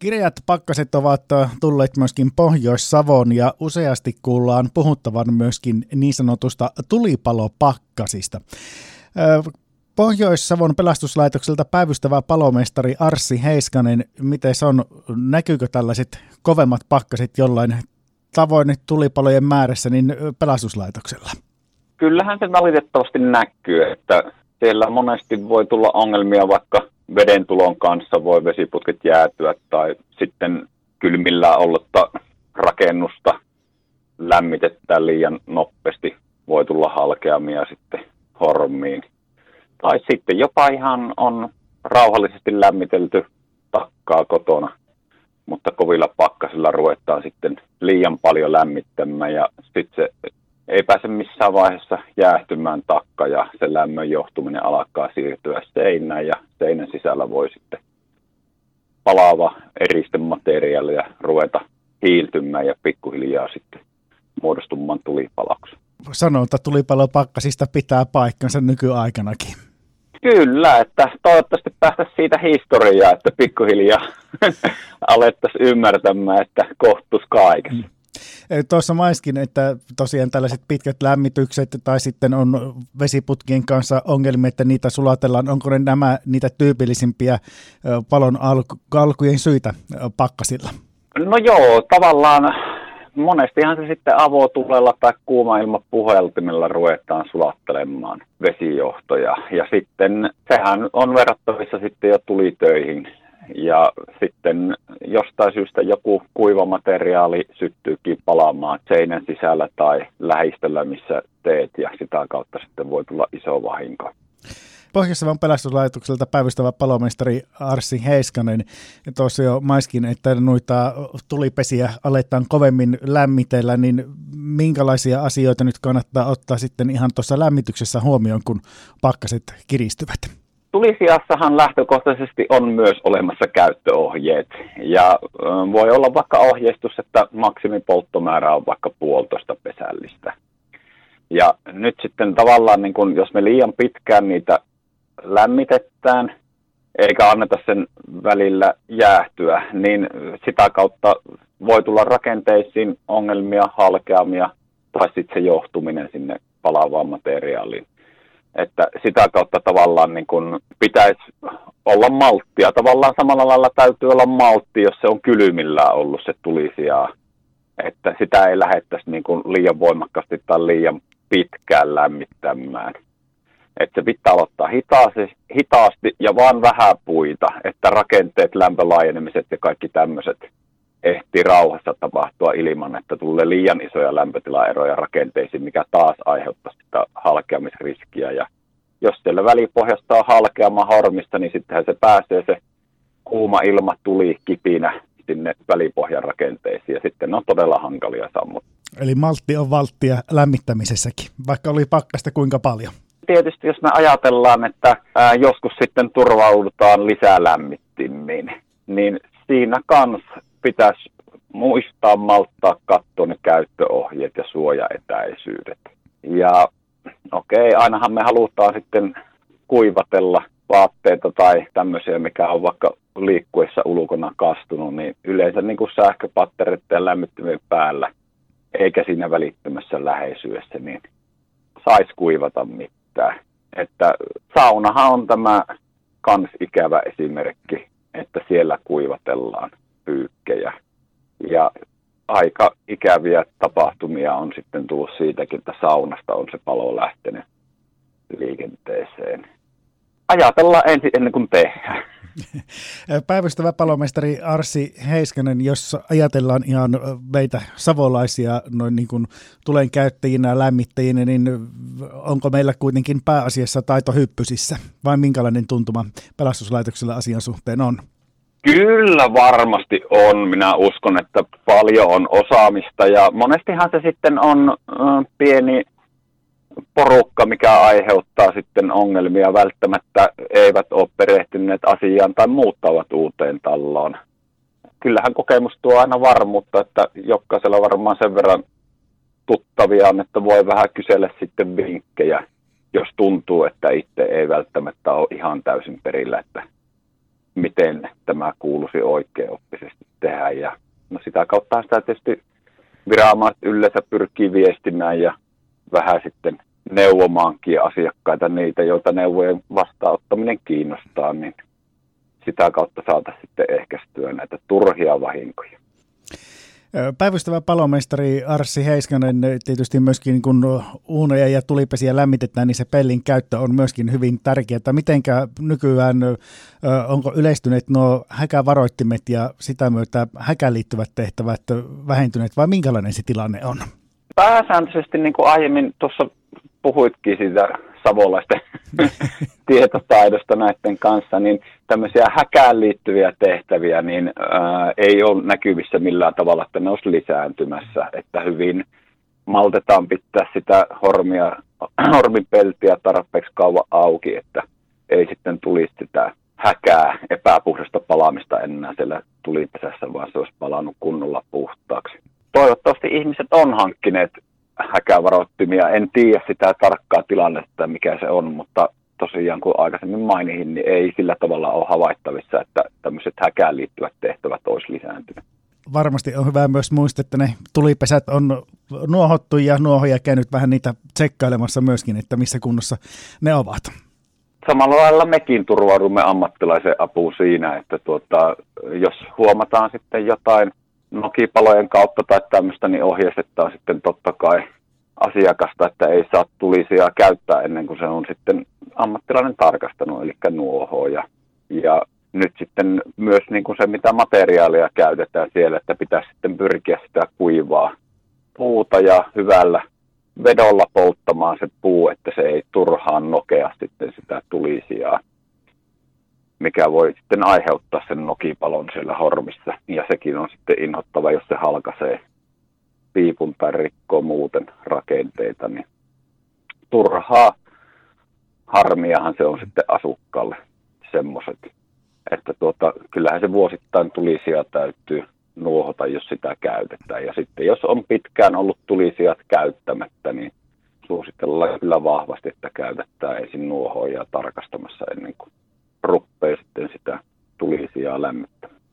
Kireät pakkaset ovat tulleet myöskin Pohjois-Savon ja useasti kuullaan puhuttavan myöskin niin sanotusta tulipalopakkasista. Pohjois-Savon pelastuslaitokselta päivystävä palomestari Arssi Heiskanen, miten se on, näkyykö tällaiset kovemmat pakkaset jollain tavoin tulipalojen määrässä niin pelastuslaitoksella? Kyllähän se valitettavasti näkyy, että siellä monesti voi tulla ongelmia vaikka veden tulon kanssa voi vesiputket jäätyä tai sitten kylmillä ollutta rakennusta lämmitetään liian nopeasti, voi tulla halkeamia sitten hormiin. Tai sitten jopa ihan on rauhallisesti lämmitelty takkaa kotona, mutta kovilla pakkasilla ruvetaan sitten liian paljon lämmittämään ja sitten se ei pääse missään vaiheessa jäähtymään takka ja se lämmön johtuminen alkaa siirtyä seinään ja seinän sisällä voi sitten palaava eristemateriaali ja ruveta hiiltymään ja pikkuhiljaa sitten muodostumaan tulipalaksi. Sanonta tulipalopakkasista pitää paikkansa nykyaikanakin. Kyllä, että toivottavasti päästä siitä historiaa, että pikkuhiljaa alettaisiin ymmärtämään, että kohtus kaikessa. Mm. Tuossa maiskin, että tosiaan tällaiset pitkät lämmitykset tai sitten on vesiputkien kanssa ongelmia, että niitä sulatellaan. Onko ne nämä niitä tyypillisimpiä palon alkujen syitä pakkasilla? No joo, tavallaan monestihan se sitten avotulella tai kuuma-ilmapuheltimella ruvetaan sulattelemaan vesijohtoja. Ja sitten sehän on verrattavissa sitten jo tulitöihin ja sitten jostain syystä joku kuiva materiaali syttyykin palaamaan seinän sisällä tai lähistöllä, missä teet ja sitä kautta sitten voi tulla iso vahinko. Pohjois-Savon pelastuslaitokselta päivystävä palomestari Arsi Heiskanen tuossa jo maiskin, että noita tulipesiä aletaan kovemmin lämmitellä, niin minkälaisia asioita nyt kannattaa ottaa sitten ihan tuossa lämmityksessä huomioon, kun pakkaset kiristyvät? Tulisiassahan lähtökohtaisesti on myös olemassa käyttöohjeet ja voi olla vaikka ohjeistus, että maksimipolttomäärä on vaikka puolitoista pesällistä. Ja nyt sitten tavallaan, niin kun, jos me liian pitkään niitä lämmitetään, eikä anneta sen välillä jäähtyä, niin sitä kautta voi tulla rakenteisiin ongelmia, halkeamia tai sitten se johtuminen sinne palaavaan materiaaliin että sitä kautta tavallaan niin kuin pitäisi olla malttia. Tavallaan samalla lailla täytyy olla maltti, jos se on kylmillään ollut se tulisijaa. Että sitä ei lähettäisi niin kuin liian voimakkaasti tai liian pitkään lämmittämään. Että se pitää aloittaa hitaasti, hitaasti ja vaan vähän puita, että rakenteet, lämpölaajenemiset ja kaikki tämmöiset ehti rauhassa tapahtua ilman, että tulee liian isoja lämpötilaeroja rakenteisiin, mikä taas aiheuttaa sitä halkeamisriskiä. Ja jos siellä välipohjasta on halkeama hormista, niin sittenhän se pääsee se kuuma ilma tuli kipinä sinne välipohjan rakenteisiin ja sitten ne on todella hankalia sammut. Eli maltti on valttia lämmittämisessäkin, vaikka oli pakkasta kuinka paljon. Tietysti jos me ajatellaan, että ää, joskus sitten turvaudutaan lisää lämmittimiin, niin siinä kanssa pitäisi muistaa malttaa katsoa ne käyttöohjeet ja suojaetäisyydet. Ja okei, okay, ainahan me halutaan sitten kuivatella vaatteita tai tämmöisiä, mikä on vaikka liikkuessa ulkona kastunut, niin yleensä niin kuin sähköpatterit ja lämmittimien päällä, eikä siinä välittömässä läheisyydessä, niin saisi kuivata mitään. Että saunahan on tämä kans ikävä esimerkki, että siellä kuivatellaan pyykkejä. Ja aika ikäviä tapahtumia on sitten tullut siitäkin, että saunasta on se palo lähtenyt liikenteeseen. Ajatellaan ensin ennen kuin tehdään. Päivystävä palomestari Arsi Heiskanen, jos ajatellaan ihan meitä savolaisia noin niin kuin tulen käyttäjinä, lämmittäjinä, niin onko meillä kuitenkin pääasiassa taito hyppysissä vai minkälainen tuntuma pelastuslaitoksella asian suhteen on? Kyllä varmasti on. Minä uskon, että paljon on osaamista ja monestihan se sitten on pieni porukka, mikä aiheuttaa sitten ongelmia. Välttämättä eivät ole perehtyneet asiaan tai muuttavat uuteen talloon. Kyllähän kokemus tuo aina varmuutta, että jokaisella varmaan sen verran tuttavia on, että voi vähän kysellä sitten vinkkejä, jos tuntuu, että itse ei välttämättä ole ihan täysin perillä, että miten tämä kuuluisi oikeoppisesti tehdä. Ja no sitä kautta sitä tietysti viranomaiset yleensä pyrkii viestimään ja vähän sitten neuvomaankin asiakkaita, niitä, joita neuvojen vastaanottaminen kiinnostaa, niin sitä kautta saataisiin sitten ehkäistyä näitä turhia vahinkoja. Päivystävä palomestari Arssi Heiskanen, tietysti myöskin kun uunoja ja tulipesiä lämmitetään, niin se pellin käyttö on myöskin hyvin tärkeää. Mitenkä nykyään, onko yleistyneet nuo häkävaroittimet ja sitä myötä häkään liittyvät tehtävät vähentyneet vai minkälainen se tilanne on? Pääsääntöisesti, niin kuin aiemmin tuossa puhuitkin siitä savolaisten tietotaidosta näiden kanssa, niin tämmöisiä häkään liittyviä tehtäviä niin ää, ei ole näkyvissä millään tavalla, että ne olisi lisääntymässä, että hyvin maltetaan pitää sitä hormia, hormipeltiä tarpeeksi kauan auki, että ei sitten tulisi sitä häkää, epäpuhdasta palaamista enää siellä tulipesässä, vaan se olisi palannut kunnolla puhtaaksi. Toivottavasti ihmiset on hankkineet häkävaroittimia. En tiedä sitä tarkkaa tilannetta, mikä se on, mutta tosiaan kun aikaisemmin mainihin, niin ei sillä tavalla ole havaittavissa, että tämmöiset häkään liittyvät tehtävät olisi lisääntyneet. Varmasti on hyvä myös muistaa, että ne tulipesät on nuohottu ja nuohoja käynyt vähän niitä tsekkailemassa myöskin, että missä kunnossa ne ovat. Samalla lailla mekin turvaudumme ammattilaisen apuun siinä, että tuota, jos huomataan sitten jotain nokipalojen kautta tai tämmöistä, niin ohjeistetaan sitten totta kai asiakasta, että ei saa tulisia käyttää ennen kuin se on sitten ammattilainen tarkastanut, eli nuohoa. Ja, ja nyt sitten myös niin kuin se, mitä materiaalia käytetään siellä, että pitäisi sitten pyrkiä sitä kuivaa puuta ja hyvällä vedolla polttamaan se puu, että se ei turhaan nokea sitten sitä tulisijaa mikä voi sitten aiheuttaa sen nokipalon siellä hormissa. Ja sekin on sitten inhottava, jos se halkaisee piipun tai rikkoo muuten rakenteita, niin turhaa harmiahan se on sitten asukkaalle semmoiset. Että tuota, kyllähän se vuosittain tulisia täytyy nuohota, jos sitä käytetään. Ja sitten jos on pitkään ollut tulisijat käyttämättä, niin suositellaan kyllä vahvasti, että käytetään ensin nuohoja tarkastamassa ennen kuin ruppee sitten sitä tulisijaa lämmittää.